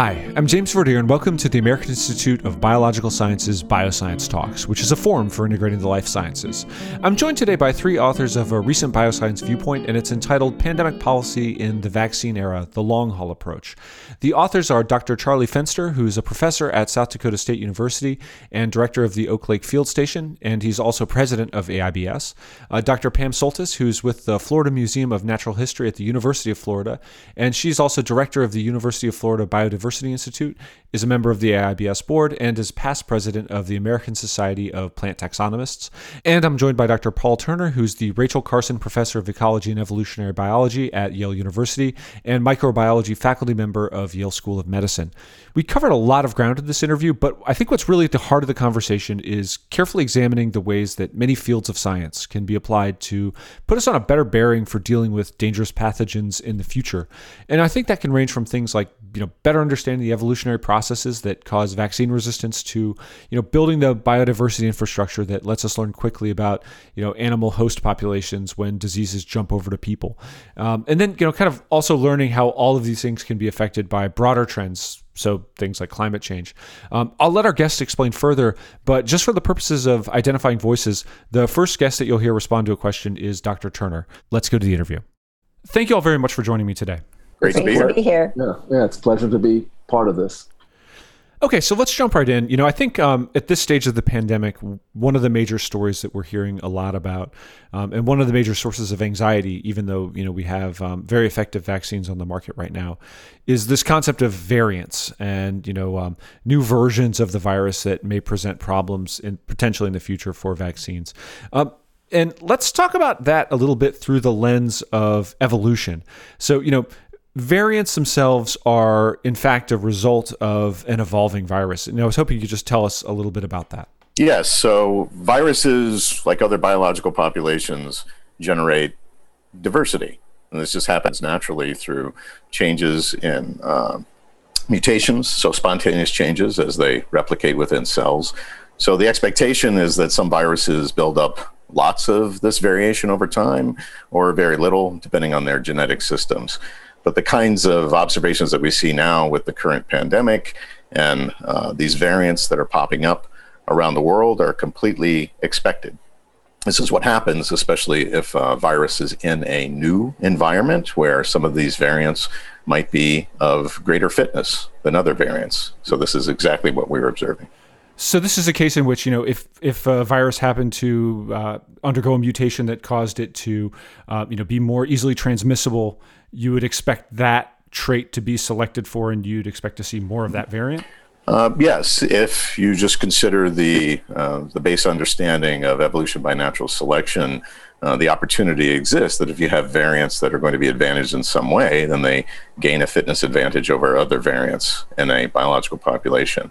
Hi, I'm James Verrier, and welcome to the American Institute of Biological Sciences Bioscience Talks, which is a forum for integrating the life sciences. I'm joined today by three authors of a recent bioscience viewpoint, and it's entitled Pandemic Policy in the Vaccine Era The Long Haul Approach. The authors are Dr. Charlie Fenster, who's a professor at South Dakota State University and director of the Oak Lake Field Station, and he's also president of AIBS. Uh, Dr. Pam Soltis, who's with the Florida Museum of Natural History at the University of Florida, and she's also director of the University of Florida Biodiversity Biodiversity Institute, is a member of the AIBS board, and is past president of the American Society of Plant Taxonomists. And I'm joined by Dr. Paul Turner, who's the Rachel Carson Professor of Ecology and Evolutionary Biology at Yale University and microbiology faculty member of Yale School of Medicine. We covered a lot of ground in this interview, but I think what's really at the heart of the conversation is carefully examining the ways that many fields of science can be applied to put us on a better bearing for dealing with dangerous pathogens in the future. And I think that can range from things like you know better understanding the evolutionary processes that cause vaccine resistance to you know building the biodiversity infrastructure that lets us learn quickly about you know animal host populations when diseases jump over to people um, and then you know kind of also learning how all of these things can be affected by broader trends so things like climate change. Um, I'll let our guests explain further, but just for the purposes of identifying voices, the first guest that you'll hear respond to a question is Dr. Turner. Let's go to the interview. Thank you all very much for joining me today. Great, to, be, to be here. Yeah, yeah, it's a pleasure to be part of this. Okay, so let's jump right in. You know, I think um, at this stage of the pandemic, one of the major stories that we're hearing a lot about, um, and one of the major sources of anxiety, even though you know we have um, very effective vaccines on the market right now, is this concept of variants and you know um, new versions of the virus that may present problems in potentially in the future for vaccines. Um, and let's talk about that a little bit through the lens of evolution. So, you know, variants themselves are, in fact, a result of an evolving virus. And I was hoping you could just tell us a little bit about that. Yes. So, viruses, like other biological populations, generate diversity. And this just happens naturally through changes in uh, mutations, so spontaneous changes as they replicate within cells. So, the expectation is that some viruses build up lots of this variation over time or very little, depending on their genetic systems. But the kinds of observations that we see now with the current pandemic and uh, these variants that are popping up around the world are completely expected. This is what happens, especially if a virus is in a new environment where some of these variants might be of greater fitness than other variants. So, this is exactly what we're observing. So this is a case in which you know if if a virus happened to uh, undergo a mutation that caused it to uh, you know be more easily transmissible you would expect that trait to be selected for, and you'd expect to see more of that variant? Uh, yes, if you just consider the uh, the base understanding of evolution by natural selection, uh, the opportunity exists that if you have variants that are going to be advantaged in some way, then they gain a fitness advantage over other variants in a biological population.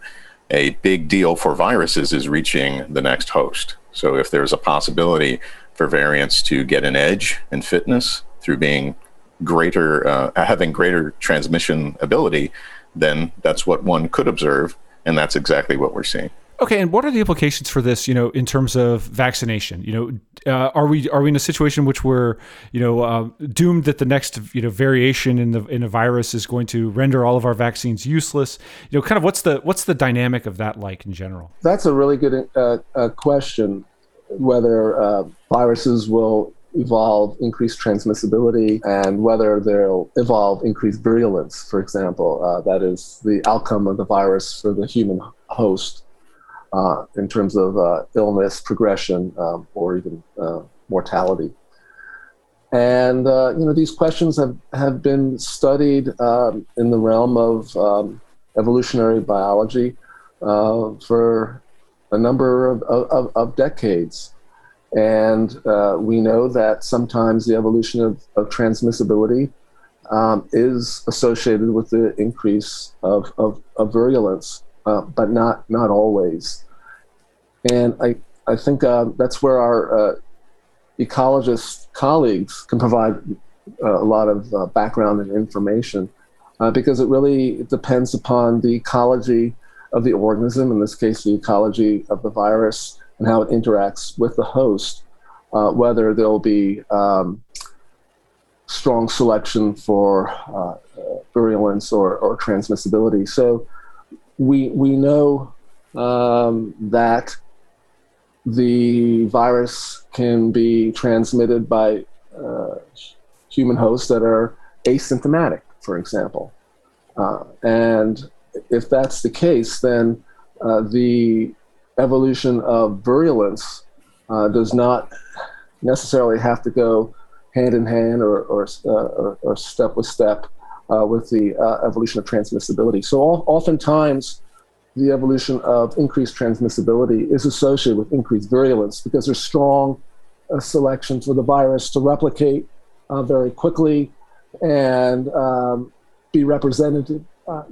A big deal for viruses is reaching the next host. So if there's a possibility for variants to get an edge in fitness through being greater uh, having greater transmission ability, then that's what one could observe, and that's exactly what we're seeing. Okay, and what are the implications for this? You know, in terms of vaccination, you know, uh, are we are we in a situation in which we're you know uh, doomed that the next you know variation in the in a virus is going to render all of our vaccines useless? You know, kind of what's the what's the dynamic of that like in general? That's a really good uh, uh question. Whether uh, viruses will evolve increased transmissibility and whether they'll evolve increased virulence, for example. Uh, that is the outcome of the virus for the human host uh, in terms of uh, illness, progression, um, or even uh, mortality. And uh, you know these questions have, have been studied um, in the realm of um, evolutionary biology uh, for a number of, of, of decades. And uh, we know that sometimes the evolution of, of transmissibility um, is associated with the increase of, of, of virulence, uh, but not, not always. And I, I think uh, that's where our uh, ecologist colleagues can provide uh, a lot of uh, background and information because it really depends upon the ecology of the organism, in this case, the ecology of the virus, and how it interacts with the host, uh, whether there'll be um, strong selection for uh, virulence or, or transmissibility. So we, we know um, that the virus can be transmitted by uh, human hosts that are asymptomatic, for example. Uh, and if that's the case, then uh, the evolution of virulence uh, does not necessarily have to go hand in hand or, or, uh, or, or step with step uh, with the uh, evolution of transmissibility. So, oftentimes, the evolution of increased transmissibility is associated with increased virulence because there's strong uh, selection for the virus to replicate uh, very quickly and um, be represented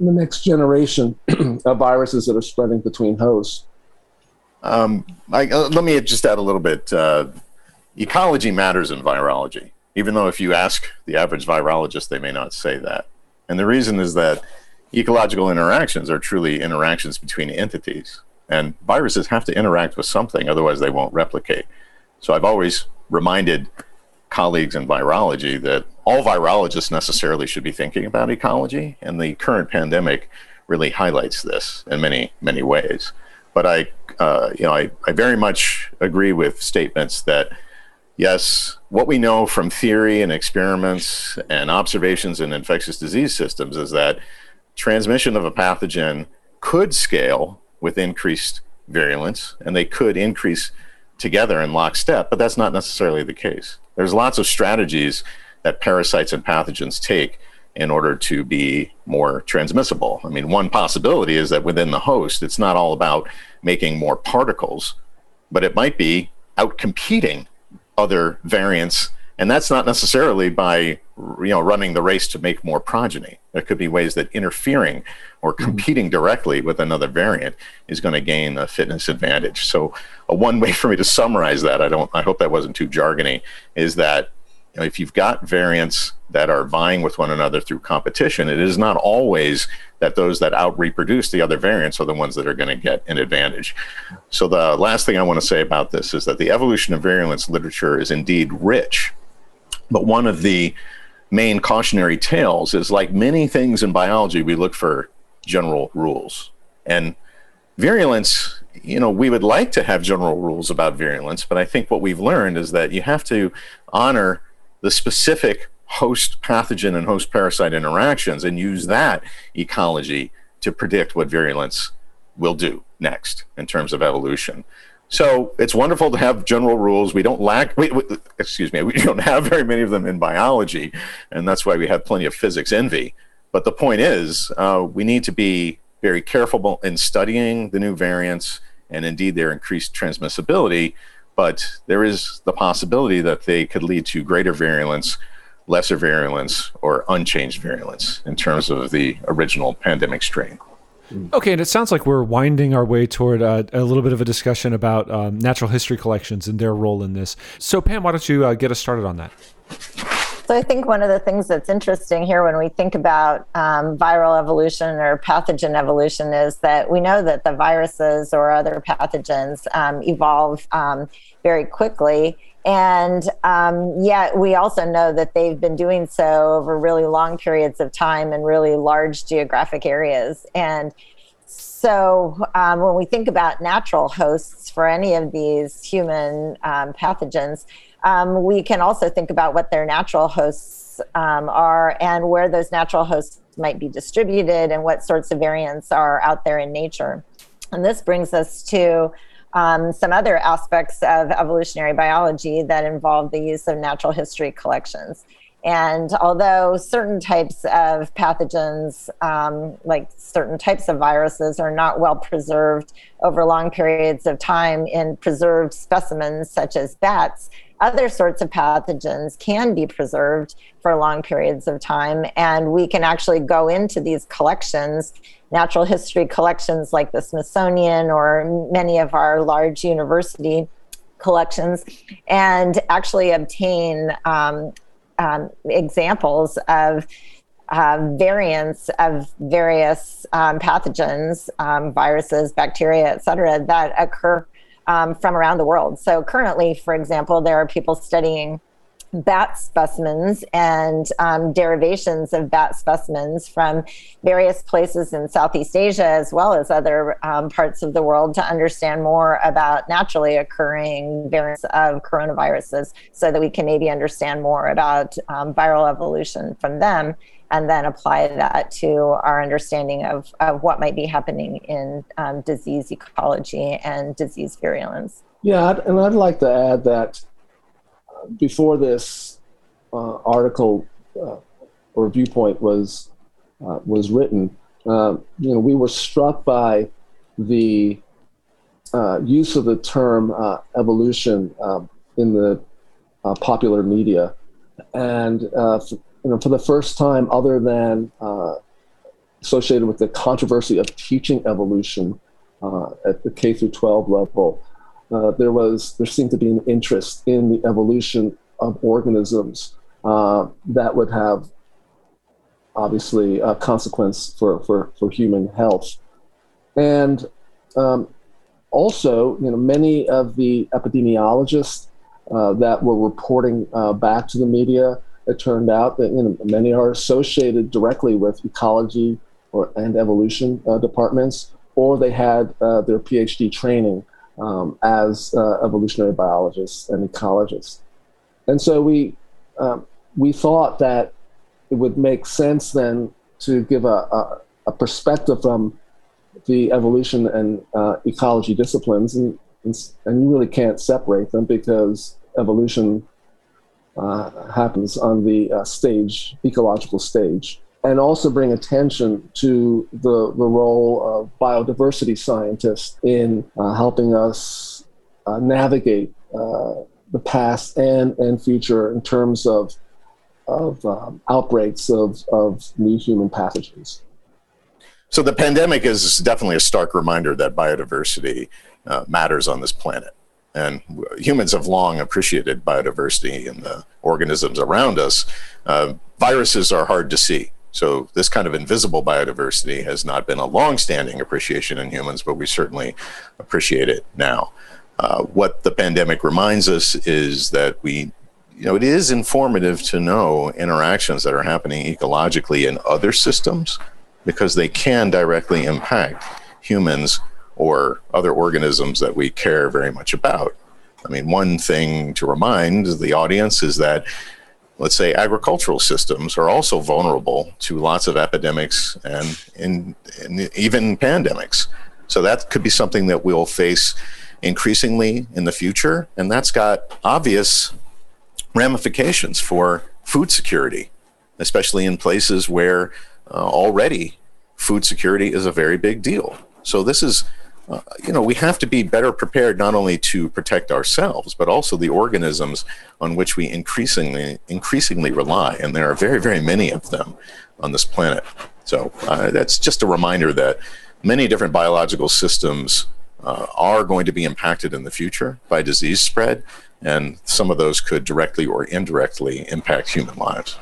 in the next generation of viruses that are spreading between hosts. Um, I, uh, let me just add a little bit. Uh, ecology matters in virology, even though if you ask the average virologist, they may not say that. And the reason is that ecological interactions are truly interactions between entities. And viruses have to interact with something, otherwise, they won't replicate. So I've always reminded colleagues in virology that all virologists necessarily should be thinking about ecology, and the current pandemic really highlights this in many, many ways. But I, uh, you know, I, I very much agree with statements that yes, what we know from theory and experiments and observations in infectious disease systems is that transmission of a pathogen could scale with increased virulence and they could increase together in lockstep, but that's not necessarily the case. There's lots of strategies that parasites and pathogens take in order to be more transmissible. I mean, one possibility is that within the host, it's not all about making more particles, but it might be outcompeting other variants and that's not necessarily by you know running the race to make more progeny there could be ways that interfering or mm-hmm. competing mm-hmm. directly with another variant is going to gain a fitness advantage so a one way for me to summarize that i don't i hope that wasn't too jargony is that know, if you've got variants that are vying with one another through competition it is not always that those that out reproduce the other variants are the ones that are going to get an advantage so the last thing i want to say about this is that the evolution of virulence literature is indeed rich but one of the main cautionary tales is like many things in biology, we look for general rules. And virulence, you know, we would like to have general rules about virulence, but I think what we've learned is that you have to honor the specific host pathogen and host parasite interactions and use that ecology to predict what virulence will do next in terms of evolution. So it's wonderful to have general rules. We don't lack, we, we, excuse me, we don't have very many of them in biology, and that's why we have plenty of physics envy. But the point is, uh, we need to be very careful in studying the new variants and indeed their increased transmissibility. But there is the possibility that they could lead to greater virulence, lesser virulence, or unchanged virulence in terms of the original pandemic strain. Okay, and it sounds like we're winding our way toward uh, a little bit of a discussion about um, natural history collections and their role in this. So, Pam, why don't you uh, get us started on that? So, I think one of the things that's interesting here when we think about um, viral evolution or pathogen evolution is that we know that the viruses or other pathogens um, evolve um, very quickly. And um, yet, we also know that they've been doing so over really long periods of time in really large geographic areas. And so, um, when we think about natural hosts for any of these human um, pathogens, um, we can also think about what their natural hosts um, are and where those natural hosts might be distributed and what sorts of variants are out there in nature. And this brings us to um, some other aspects of evolutionary biology that involve the use of natural history collections. And although certain types of pathogens, um, like certain types of viruses, are not well preserved over long periods of time in preserved specimens such as bats, other sorts of pathogens can be preserved for long periods of time. And we can actually go into these collections, natural history collections like the Smithsonian or many of our large university collections, and actually obtain um, um, examples of uh, variants of various um, pathogens, um, viruses, bacteria, et cetera, that occur um, from around the world. So currently, for example, there are people studying bat specimens and um, derivations of bat specimens from various places in Southeast Asia as well as other um, parts of the world to understand more about naturally occurring variants of coronaviruses so that we can maybe understand more about um, viral evolution from them and then apply that to our understanding of, of what might be happening in um, disease ecology and disease virulence. Yeah, and I'd like to add that before this uh, article uh, or viewpoint was uh, was written, uh, you know, we were struck by the uh, use of the term uh, evolution um, in the popular media, and you know, for the first time, other than associated with the controversy of teaching evolution at the K through 12 level, uh, there was there seemed to be an interest in the evolution of organisms uh, that would have obviously a consequence for, for, for human health. And um, also, you know, many of the epidemiologists uh, that were reporting uh, back to the media, it turned out that you know, many are associated directly with ecology or and evolution uh, departments, or they had uh, their PhD training um, as uh, evolutionary biologists and ecologists. And so we, um, we thought that it would make sense then to give a, a, a perspective from the evolution and uh, ecology disciplines, and, and, and, you really can't separate them because evolution uh, happens on the uh, stage, ecological stage and also bring attention to the, the role of biodiversity scientists in uh, helping us uh, navigate uh, the past and, and future in terms of, of um, outbreaks of, of new human pathogens. So the pandemic is definitely a stark reminder that biodiversity matters on this planet. And humans have long appreciated biodiversity in the organisms around us. Uh, viruses are hard to see so this kind of invisible biodiversity has not been a long-standing appreciation in humans, but we certainly appreciate it now. Uh, what the pandemic reminds us is that we, you know, it is informative to know interactions that are happening ecologically in other systems because they can directly impact humans or other organisms that we care very much about. I mean, one thing to remind the audience is that let's say agricultural systems are also vulnerable to lots of epidemics and, in, in even pandemics. So that could be something that we'll face increasingly in the future, and that's got obvious ramifications for food security, especially in places where uh, already food security is a very big deal. So this is uh, you know, we have to be better prepared not only to protect ourselves, but also the organisms on which we increasingly increasingly rely, and there are very, very many of them on this planet. So uh, that's just a reminder that many different biological systems uh, are going to be impacted in the future by disease spread, and some of those could directly or indirectly impact human lives.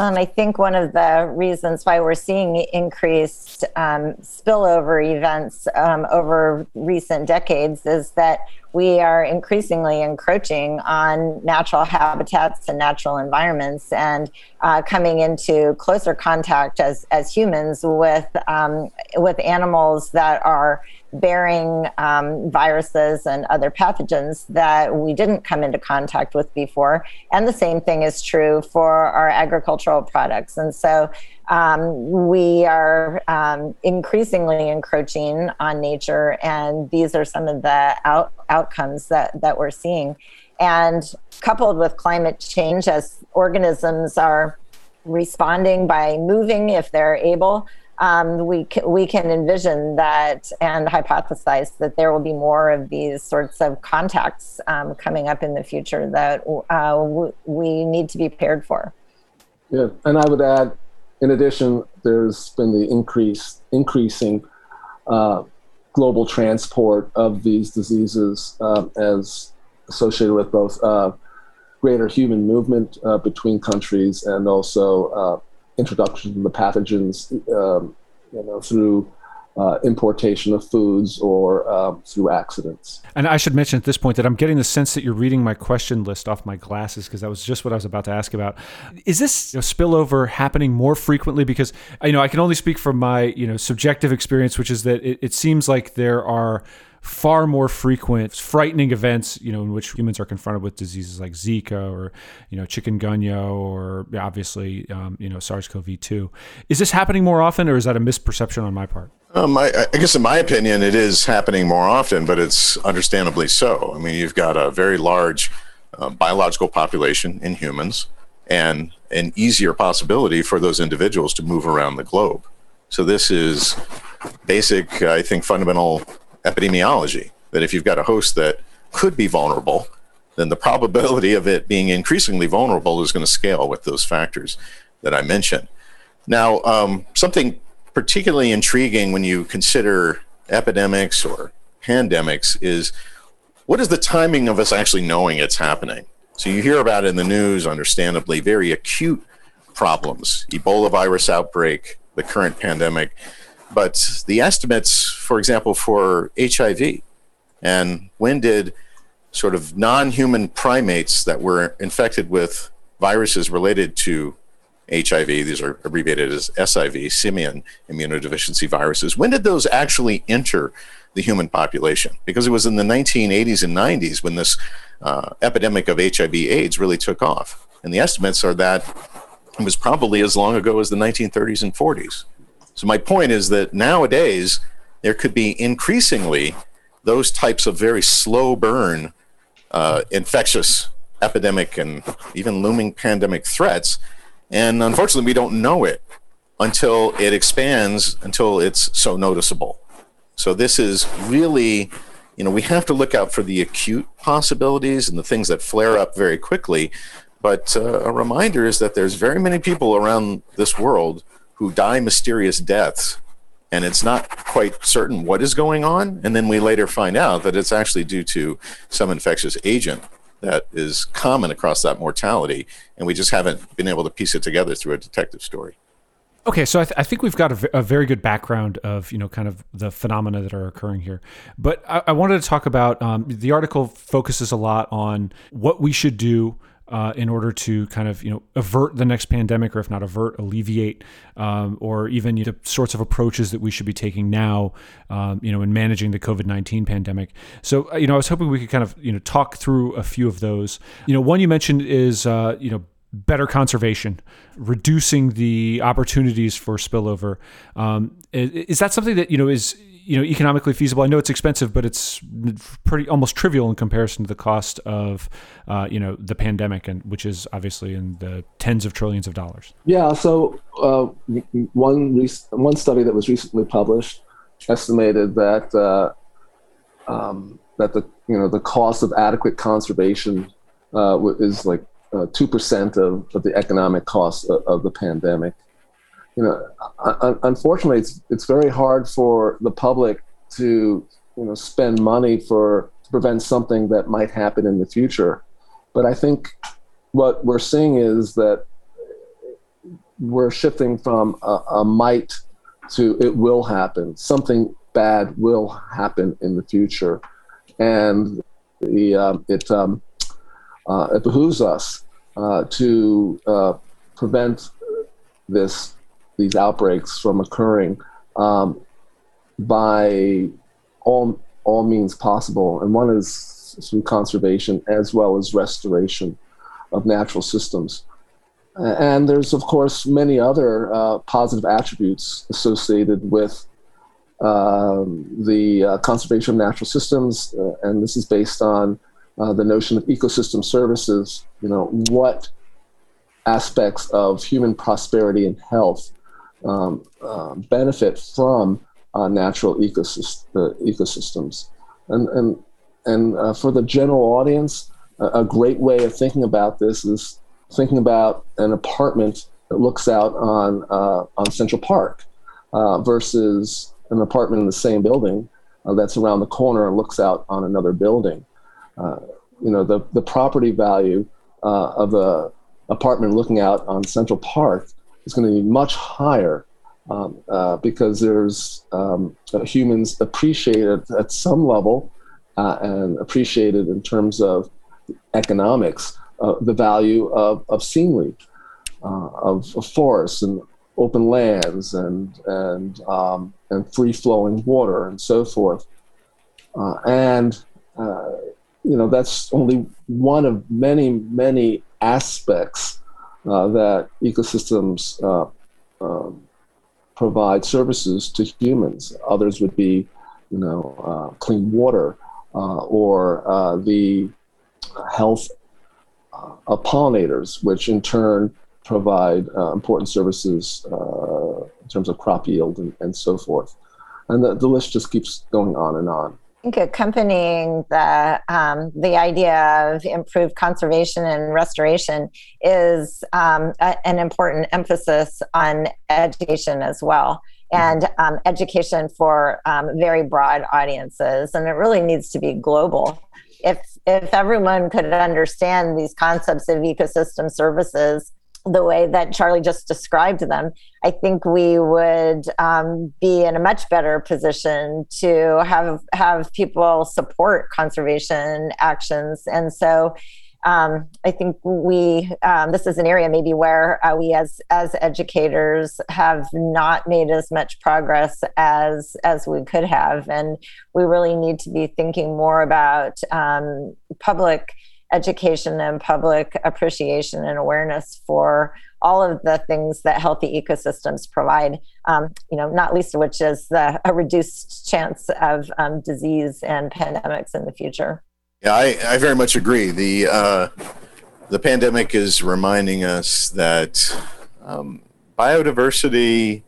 And I think one of the reasons why we're seeing increased um, spillover events um, over recent decades is that we are increasingly encroaching on natural habitats and natural environments and uh, coming into closer contact as, as humans with, um, with animals that are bearing um, viruses and other pathogens that we didn't come into contact with before. And the same thing is true for our agricultural products. And so um, we are um, increasingly encroaching on nature, and these are some of the out- outcomes that, that we're seeing. And coupled with climate change, as organisms are responding by moving if they're able, um, we can, we can envision that and hypothesize that there will be more of these sorts of contacts um, coming up in the future that uh, w- we need to be prepared for. Yeah, and I would add, in addition, there's been the increase increasing uh, global transport of these diseases uh, as associated with both uh, greater human movement uh, between countries and also uh, introduction of the pathogens, um, you know, through uh, importation of foods or uh, through accidents. And I should mention at this point that I'm getting the sense that you're reading my question list off my glasses because that was just what I was about to ask about. Is this you know, spillover happening more frequently? Because you know I can only speak from my you know subjective experience, which is that it, it seems like there are far more frequent, frightening events, you know, in which humans are confronted with diseases like Zika or, you know, chikungunya or obviously, um, you know, SARS-CoV-2. Is this happening more often, or is that a misperception on my part? Um, I, I, guess, in my opinion, it is happening more often, but it's understandably so. I mean, you've got a very large uh, biological population in humans, and an easier possibility for those individuals to move around the globe. So this is basic, I think, fundamental epidemiology that if you've got a host that could be vulnerable, then the probability of it being increasingly vulnerable is going to scale with those factors that I mentioned. Now, um, something particularly intriguing when you consider epidemics or pandemics is what is the timing of us actually knowing it's happening? So you hear about it in the news, understandably, very acute problems, Ebola virus outbreak, the current pandemic. But the estimates, for example, for HIV, and when did sort of non human primates that were infected with viruses related to HIV, these are abbreviated as SIV, simian immunodeficiency viruses, when did those actually enter the human population? Because it was in the 1980s and 90s when this uh, epidemic of HIV AIDS really took off. And the estimates are that it was probably as long ago as the 1930s and 40s. So my point is that nowadays there could be increasingly those types of very slow burn uh, infectious epidemic and even looming pandemic threats. And unfortunately, we don't know it until it expands, until it's so noticeable. So this is really, you know, we have to look out for the acute possibilities and the things that flare up very quickly. But uh, a reminder is that there's very many people around this world who die mysterious deaths and it's not quite certain what is going on. And then we later find out that it's actually due to some infectious agent that is common across that mortality. And we just haven't been able to piece it together through a detective story. Okay, so I, th- I think we've got a, v- a very good background of you know kind of the phenomena that are occurring here, but I, I wanted to talk about um, the article focuses a lot on what we should do uh, in order to kind of you know avert the next pandemic, or if not avert, alleviate, um, or even you know, the sorts of approaches that we should be taking now, um, you know, in managing the COVID nineteen pandemic. So uh, you know, I was hoping we could kind of you know talk through a few of those. You know, one you mentioned is uh, you know better conservation, reducing the opportunities for spillover. Um, is, that something that you know is you know economically feasible. I know it's expensive, but it's pretty almost trivial in comparison to the cost of uh, you know the pandemic, and which is obviously in the tens of trillions of dollars. Yeah. So uh, one one study that was recently published estimated that uh, um, that the you know the cost of adequate conservation uh, is like two percent of, of the economic cost of, of the pandemic you know, unfortunately, it's it's very hard for the public to you know spend money for to prevent something that might happen in the future. But I think what we're seeing is that we're shifting from a, a might to it will happen. Something bad will happen in the future, and the um, it um, uh, it behooves us uh, to uh, prevent this these outbreaks from occurring um, by all all means possible, and one is through conservation as well as restoration of natural systems. And there's of course many other uh, positive attributes associated with um, the uh, conservation of natural systems, uh, and this is based on uh, the notion of ecosystem services. You know what aspects of human prosperity and health um, uh, benefit from uh, natural uh, ecosystems. And, and, and uh, for the general audience, a, a, great way of thinking about this is thinking about an apartment that looks out on, uh, on Central Park versus an apartment in the same building that's around the corner and looks out on another building. You know, the, the property value of the apartment looking out on Central Park is going to be much higher um, uh, because there's um, uh, humans appreciated at some level uh, and appreciated in terms of economics uh, the value of, of scenery, uh, of, of, forests and open lands and and um, and free flowing water and so forth, uh, and you know that's only one of many many aspects that ecosystems um, provide services to humans. Others would be, you know, uh, clean water uh, or uh, the health uh, of pollinators, which in turn provide uh, important services uh, in terms of crop yield and, and so forth. And the, the list just keeps going on and on. Accompanying the um, the idea of improved conservation and restoration is um, a, an important emphasis on education as well, and um, education for um, very broad audiences, and it really needs to be global. If if everyone could understand these concepts of ecosystem services the way that Charlie just described them, I think we would um, be in a much better position to have have people support conservation actions. And so, um, I think we um, this is an area maybe where uh, we as as educators have not made as much progress as as we could have, and we really need to be thinking more about um, public education and public appreciation and awareness for all of the things that healthy ecosystems provide, um, you know, not least of which is the, a reduced chance of um, disease and pandemics in the future. Yeah, I, I very much agree. The, uh, the pandemic is reminding us that um, biodiversity,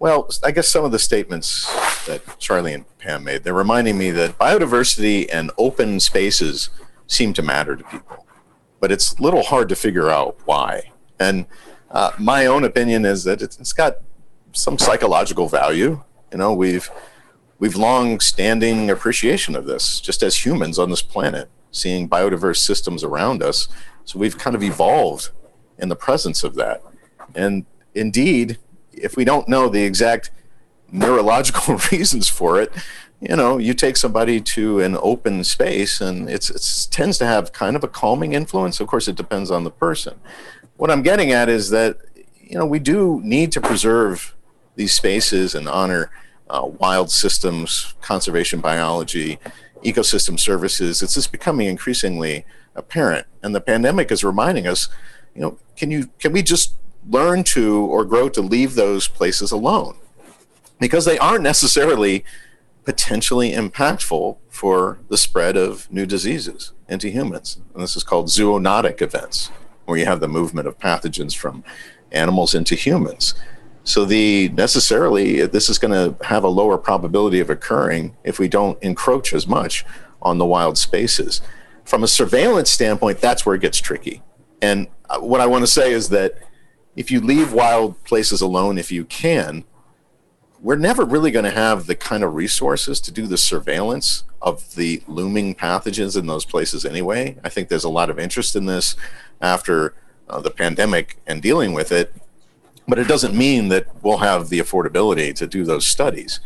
well, I guess some of the statements that Charlie and Pam made, they're reminding me that biodiversity and open spaces – seem to matter to people. But it's a little hard to figure out why. And uh, my own opinion is that it's, it's got some psychological value. You know, we've we've long standing appreciation of this, just as humans on this planet, seeing biodiverse systems around us. So we've kind of evolved in the presence of that. And indeed, if we don't know the exact neurological reasons for it, you know, you take somebody to an open space and it's it tends to have kind of a calming influence. Of course, it depends on the person. What I'm getting at is that you know we do need to preserve these spaces and honor uh, wild systems, conservation biology, ecosystem services. It's just becoming increasingly apparent, and the pandemic is reminding us. You know, can you can we just learn to or grow to leave those places alone? Because they aren't necessarily potentially impactful for the spread of new diseases into humans. And this is called zoonotic events, where you have the movement of pathogens from animals into humans. So the necessarily this is going to have a lower probability of occurring if we don't encroach as much on the wild spaces. From a surveillance standpoint, that's where it gets tricky. And uh, what I want to say is that if you leave wild places alone if you can, we're never really going to have the kind of resources to do the surveillance of the looming pathogens in those places anyway. I think there's a lot of interest in this after uh, the pandemic and dealing with it, but it doesn't mean that we'll have the affordability to do those studies.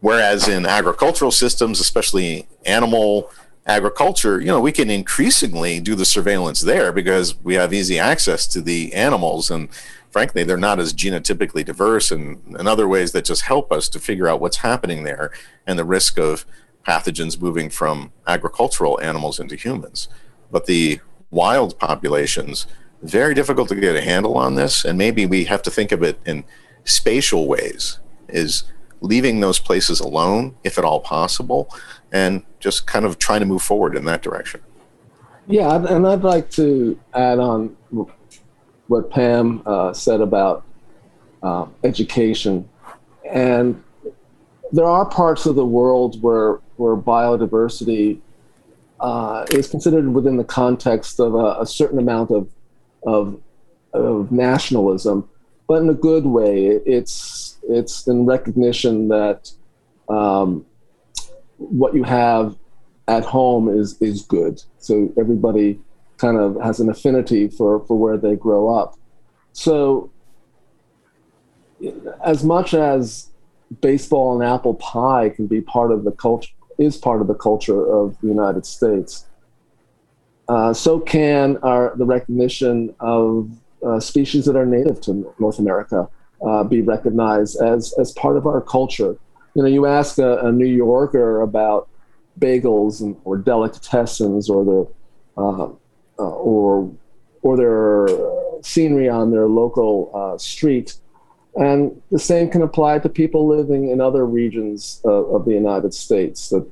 Whereas in agricultural systems, especially animal agriculture, you know, we can increasingly do the surveillance there because we have easy access to the animals and frankly, they're not as genotypically diverse and, and other ways that just help us to figure out what's happening there and the risk of pathogens moving from agricultural animals into humans. But the wild populations, very difficult to get a handle on this, and maybe we have to think of it in spatial ways, is leaving those places alone, if at all possible, and just kind of trying to move forward in that direction. Yeah, and I'd like to add on what Pam uh, said about uh, education. And there are parts of the world where, where biodiversity uh, is considered within the context of a, a, certain amount of, of, of nationalism, but in a good way. It's, it's in recognition that um, what you have at home is, is good. So everybody kind of has an affinity for, for where they grow up. So as much as baseball and apple pie can be part of the culture, is part of the culture of the United States. Uh, so can our, the recognition of uh, species that are native to North America uh, be recognized as, as part of our culture. You know, you ask a, a New Yorker about bagels and, or delicatessens or the uh, uh, or or their scenery on their local uh, street, and the same can apply to people living in other regions of the United States. That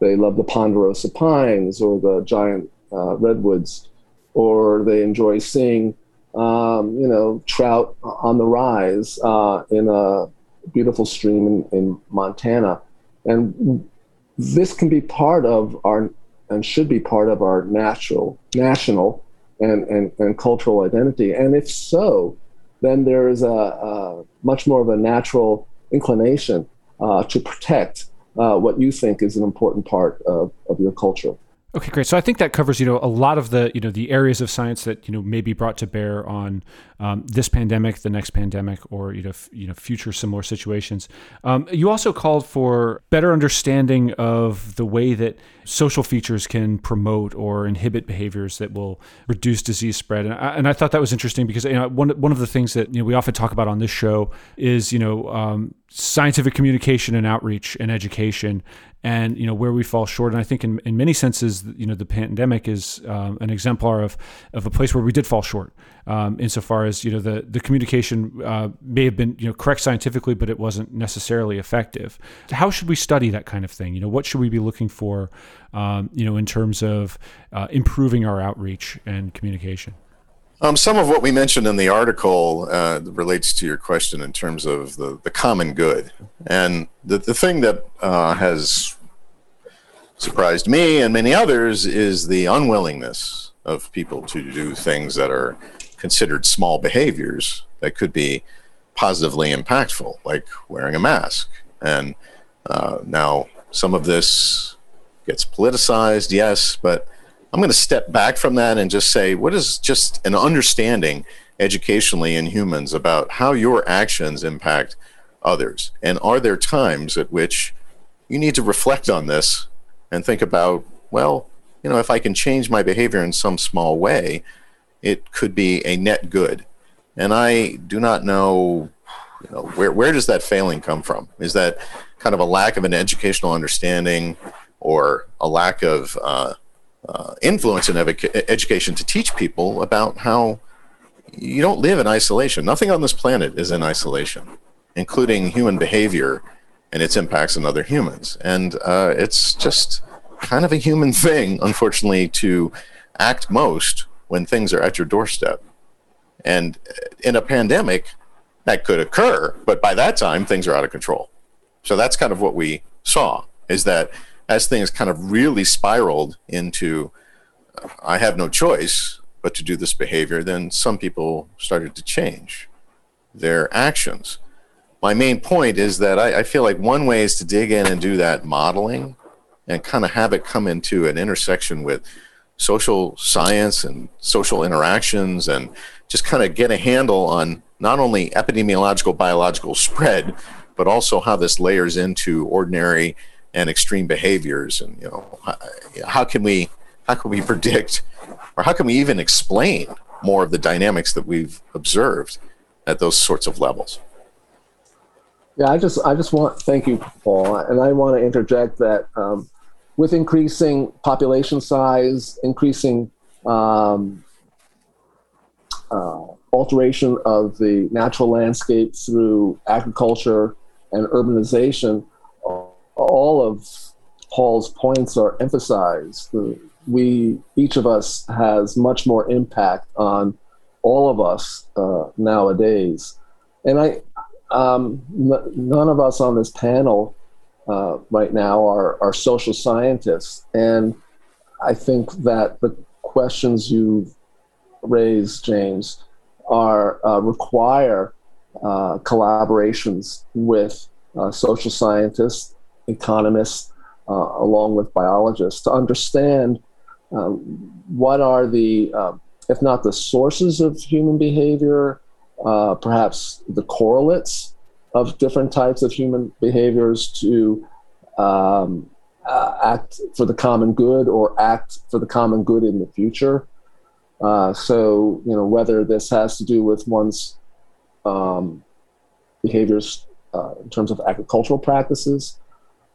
they love the ponderosa pines or the giant redwoods, or they enjoy seeing um, you know, trout on the rise uh, in a beautiful stream in, in, Montana. And this can be part of our, and should be part of our natural, national and, and, and cultural identity. And if so, then there is a, a much more of a natural inclination uh, to protect uh, what you think is an important part of, of your culture. Okay, great. So I think that covers, you know, a lot of the, you know, the areas of science that, you know, may be brought to bear on um, this pandemic, the next pandemic, or you know, f- you know, future similar situations. Um, you also called for better understanding of the way that social features can promote or inhibit behaviors that will reduce disease spread, and I, and I thought that was interesting because you know, one one of the things that you know we often talk about on this show is you know um, scientific communication and outreach and education and you know where we fall short. And I think in, in many senses, you know, the pandemic is um, an exemplar of of a place where we did fall short, um, insofar as you know the the communication uh, may have been you know correct scientifically, but it wasn't necessarily effective. How should we study that kind of thing? You know, what should we be looking for? Um, you know, in terms of uh, improving our outreach and communication. Um, some of what we mentioned in the article uh, relates to your question in terms of the, the common good. And the, the thing that uh, has surprised me and many others is the unwillingness of people to do things that are considered small behaviors that could be positively impactful, like wearing a mask. And uh, now some of this gets politicized, yes, but I'm going to step back from that and just say, what is just an understanding educationally in humans about how your actions impact others? And are there times at which you need to reflect on this and think about, well, you know, if I can change my behavior in some small way, it could be a net good. And I do not know, you know, where, where does that failing come from? Is that kind of a lack of an educational understanding or a lack of uh, uh, influence in education to teach people about how you don't live in isolation. Nothing on this planet is in isolation, including human behavior and its impacts on other humans. And uh, it's just kind of a human thing, unfortunately, to act most when things are at your doorstep. And in a pandemic, that could occur, but by that time, things are out of control. So that's kind of what we saw is that as things kind of really spiraled into I have no choice but to do this behavior, then some people started to change their actions. My main point is that I, I feel like one way is to dig in and do that modeling and kind of have it come into an intersection with social science and social interactions and just kind of get a handle on not only epidemiological biological spread, but also how this layers into ordinary and extreme behaviors and you know how, can we how can we predict or how can we even explain more of the dynamics that we've observed at those sorts of levels? Yeah i just i just want thank you paul and i want to interject that um, with increasing population size increasing um, uh, alteration of the natural landscape through agriculture and urbanization all of Paul's points are emphasized. We, each of us, has much more impact on all of us uh, nowadays. And I, um, n- none of us on this panel uh, right now are, are social scientists. And I think that the questions you've raised, James, are uh, require uh, collaborations with uh, social scientists economists, uh, along with biologists, to understand um, what are the, uh, if not the sources of human behavior, uh, perhaps the correlates of different types of human behaviors to um, uh, act for the common good or act for the common good in the future. Uh, so, you know, whether this has to do with one's um, behaviors uh, in terms of agricultural practices,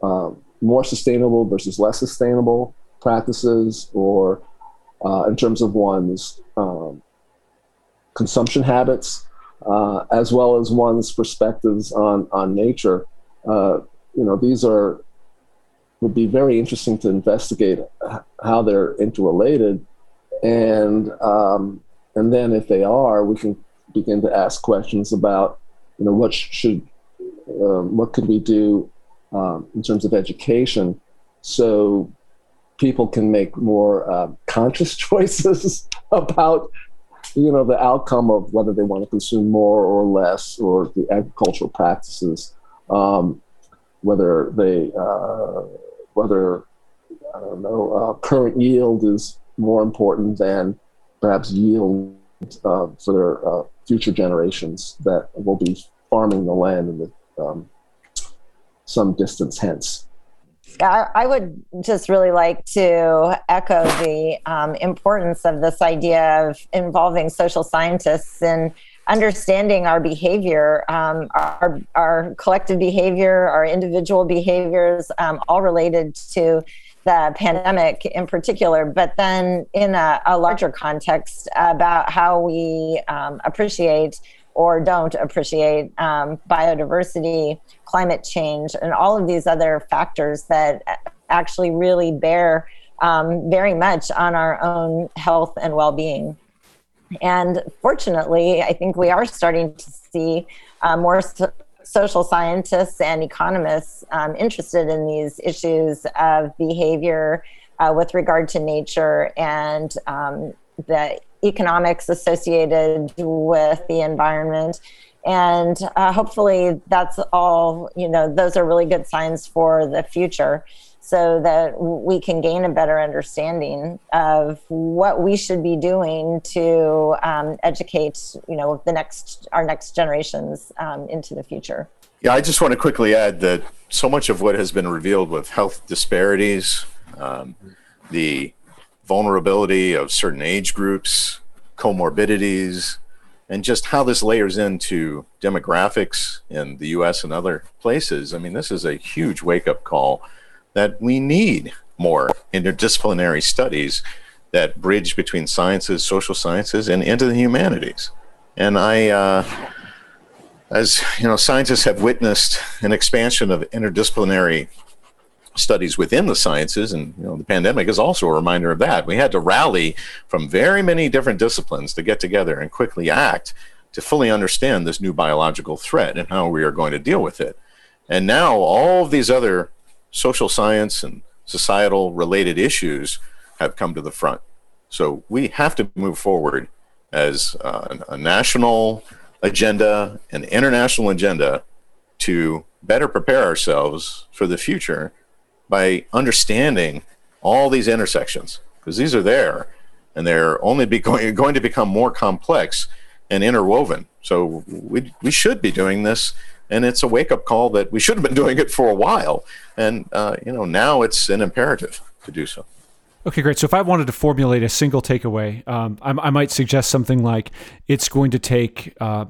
um, more sustainable versus less sustainable practices, or uh, in terms of one's um, consumption habits, uh, as well as one's perspectives on on nature. Uh, you know, these are would be very interesting to investigate how they're interrelated, and um, and then if they are, we can begin to ask questions about you know what should um, what could we do um, in terms of education so people can make more uh, conscious choices about you know the outcome of whether they want to consume more or less or the agricultural practices um, whether they uh, whether I don't know uh, current yield is more important than perhaps yield uh, for their uh, future generations that will be farming the land in the, um, some distance hence. I would just really like to echo the um, importance of this idea of involving social scientists in understanding our behavior, um, our, our collective behavior, our individual behaviors, um, all related to the pandemic in particular, but then in a, a larger context about how we um, appreciate or don't appreciate um, biodiversity, climate change, and all of these other factors that actually really bear um, very much on our own health and well being. And fortunately, I think we are starting to see uh, more so- social scientists and economists um, interested in these issues of behavior uh, with regard to nature and um, the economics associated with the environment. And uh, hopefully that's all you know those are really good signs for the future so that we can gain a better understanding of what we should be doing to um, educate you know the next our next generations um, into the future. Yeah i just want to quickly add that so much of what has been revealed with health disparities um, the vulnerability of certain age groups, comorbidities, and just how this layers into demographics in the US and other places. I mean, this is a huge wake up call that we need more interdisciplinary studies that bridge between sciences, social sciences, and into the humanities. And I, uh, as you know, scientists have witnessed an expansion of interdisciplinary studies within the sciences and you know the pandemic is also a reminder of that. We had to rally from very many different disciplines to get together and quickly act to fully understand this new biological threat and how we are going to deal with it. And now all of these other social science and societal related issues have come to the front. So we have to move forward as uh, a national agenda an international agenda to better prepare ourselves for the future by understanding all these intersections because these are there and they're only be going, going to become more complex and interwoven. So we, we should be doing this and it's a wake up call that we should have been doing it for a while. And, uh, you know, now it's an imperative to do so. Okay, great. So if I wanted to formulate a single takeaway, um, I, I, might suggest something like it's going to take uh,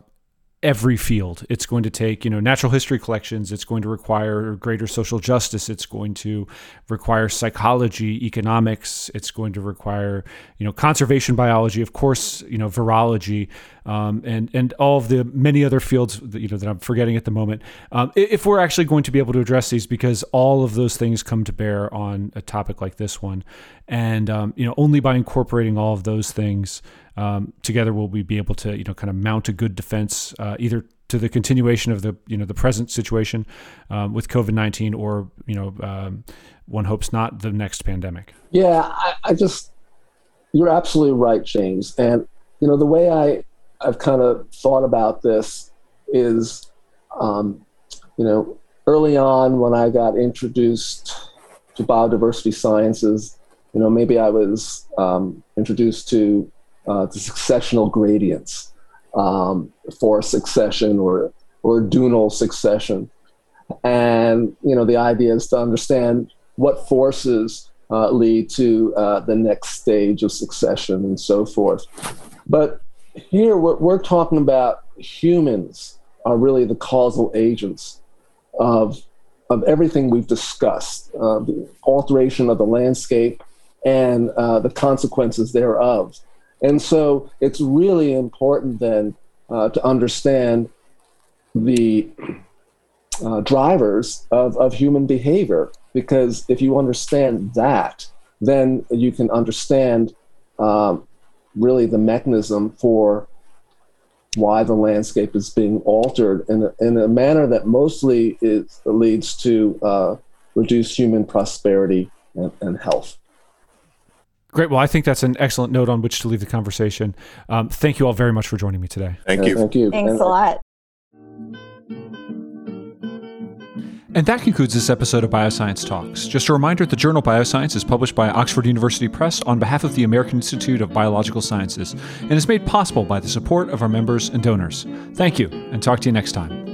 every field. It's going to take, you know, natural history collections. It's going to require greater social justice. It's going to require psychology, economics. It's going to require, you know, conservation biology, of course, you know, virology, um, and and all of the many other fields that you know that I'm forgetting at the moment. Um, if we're actually going to be able to address these, because all of those things come to bear on a topic like this one, and um, you know, only by incorporating all of those things um, together will we be able to you know kind of mount a good defense uh, either to the continuation of the you know the present situation um, with COVID nineteen or you know um, one hopes not the next pandemic. Yeah, I, I, just you're absolutely right, James. And you know the way I I've kind of thought about this is um, you know early on when I got introduced to biodiversity sciences, you know maybe I was um, introduced to uh, the successional gradients um, for succession or or dunal succession. And you know, the idea is to understand what forces uh, lead to uh, the next stage of succession and so forth. But here, what we're talking about humans are really the causal agents of of everything we've discussed, uh, the alteration of the landscape and uh, the consequences thereof. And so it's really important then uh, to understand the uh, drivers of, of human behavior, because if you understand that, then you can understand um, really the mechanism for why the landscape is being altered in a, in a manner that mostly is, leads to uh, reduced human prosperity and, and, health. Great. Well, I think that's an excellent note on which to leave the conversation. Um, thank you all very much for joining me today. Thank you. thank you. Thanks a lot. And that concludes this episode of Bioscience Talks. Just a reminder the journal Bioscience is published by Oxford University Press on behalf of the American Institute of Biological Sciences and is made possible by the support of our members and donors. Thank you, and talk to you next time.